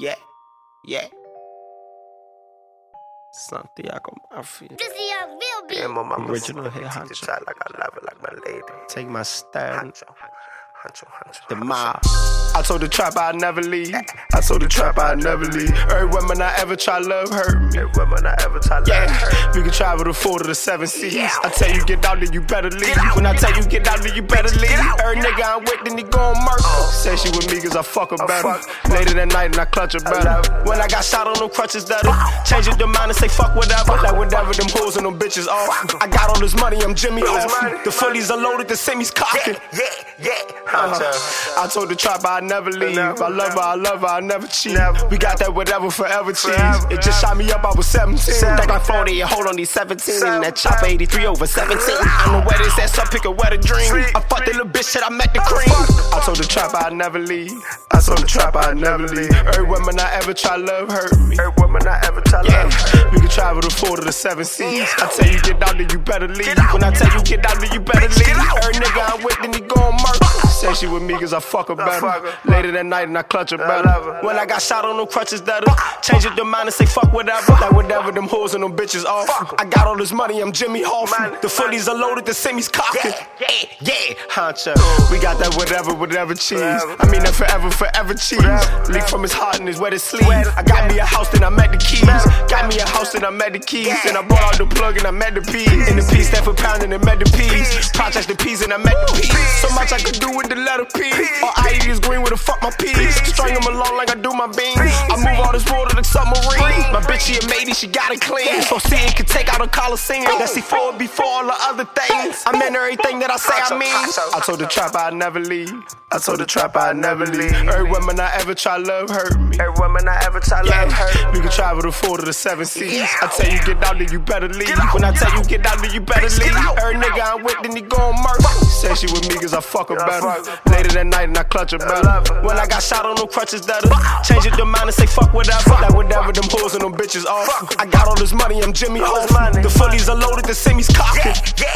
Yeah, yeah. Santiago Mafia. This is young real beat. Damn, my mama Original fuck head with honcho. teeth tight like I love it, like my lady. Take my stand. Honcho, honcho, honcho. The mob. I told the trap I'd never leave. I told the trap I'd never leave. Every woman I ever try love hurt me. Every woman I ever try to Yeah, hurt. we can travel the four to the seven seas. I tell you get out, then you better leave. When I tell you get out, then you better leave. Every nigga I'm with, then he gon' murk. Say she with me cause I fuck her better. fuck. Later that night and I clutch her better. love it. When I got shot on them crutches, that'll change your mind and say fuck whatever. Like whatever them hoes and them bitches off. I got all this money, I'm Jimmy off. The fullies are loaded, the semis cocking. Yeah, yeah, honcho. Uh-huh. I told the trap I'd never leave. I love her, I love her, I never cheat. Never. We got that whatever forever cheese. Forever. It just shot me up, I was 17. Seven. Back like 40 and hold on these 17. And that chopper 83 over 17. On the wedding set, some pick a wedding dream. I fucked the little bitch that I met the cream. I told the trap I'd never leave. I told the trap I'd never leave. Every woman I ever try love hurt me. Every woman I ever try Yeah, love. we can travel the four to the seven seas. I tell you get out, then you better leave. When I tell you get out, then you better leave. Every nigga I'm with, then he gon' murk. Say she with me cause I fuck her better. fuck her. Later that night and I clutch her better. her. When I got shot on them crutches, that'll change your mind and say fuck whatever. Like whatever them hoes and them bitches off. I got all this money, I'm Jimmy Hoffman. Man, The fullies are loaded, the semis cocking. Yeah, yeah, yeah. Honcho. We got that whatever, whatever cheese. I mean that forever, forever cheese. Leak from his heart and his wet his sleeve. Wet- I got me a house, then I met the keys. Got me a house, then I met the keys. Then I brought out the plug and I met the peas. And the P stand for pound and I met the peas. Project the peas and I met the. Peas. So much I could do with the letter P. Or I is green with a fuck my peas. String them along like I do my beans. I move all this water to submarine. My bitch, she a matey, she got it clean. So see it can take out a Coliseum. That's C4 before all the other things. I meant everything that I say I mean. I told the trap I'd never leave. I told the trap I'd never leave. Every woman I ever try love hurt me. Every woman I ever try to Yeah, love hurt. me. we can travel the four to the seven seas. Yeah. I tell you get out, then you better leave. Out. When I tell you get out, then you better Bitch, leave. Every nigga I'm with, then he gon' murk. Say she with me cause I fuck her Yeah, better. fuck. Later that night and I clutch her better. When I got shot on them crutches, that'll change your mind and say fuck whatever. Like whatever them hoes and them bitches off. Fuck. I got all this money, I'm Jimmy this The fullies are loaded, the semis cocking. Yeah.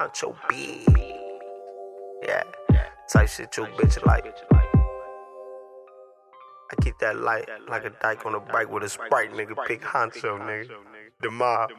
Honcho, honcho, B. Yeah, type shit your bitch like. I keep that light like a dyke on a bike with a sprite, nigga. Pick honcho, nigga. The mob.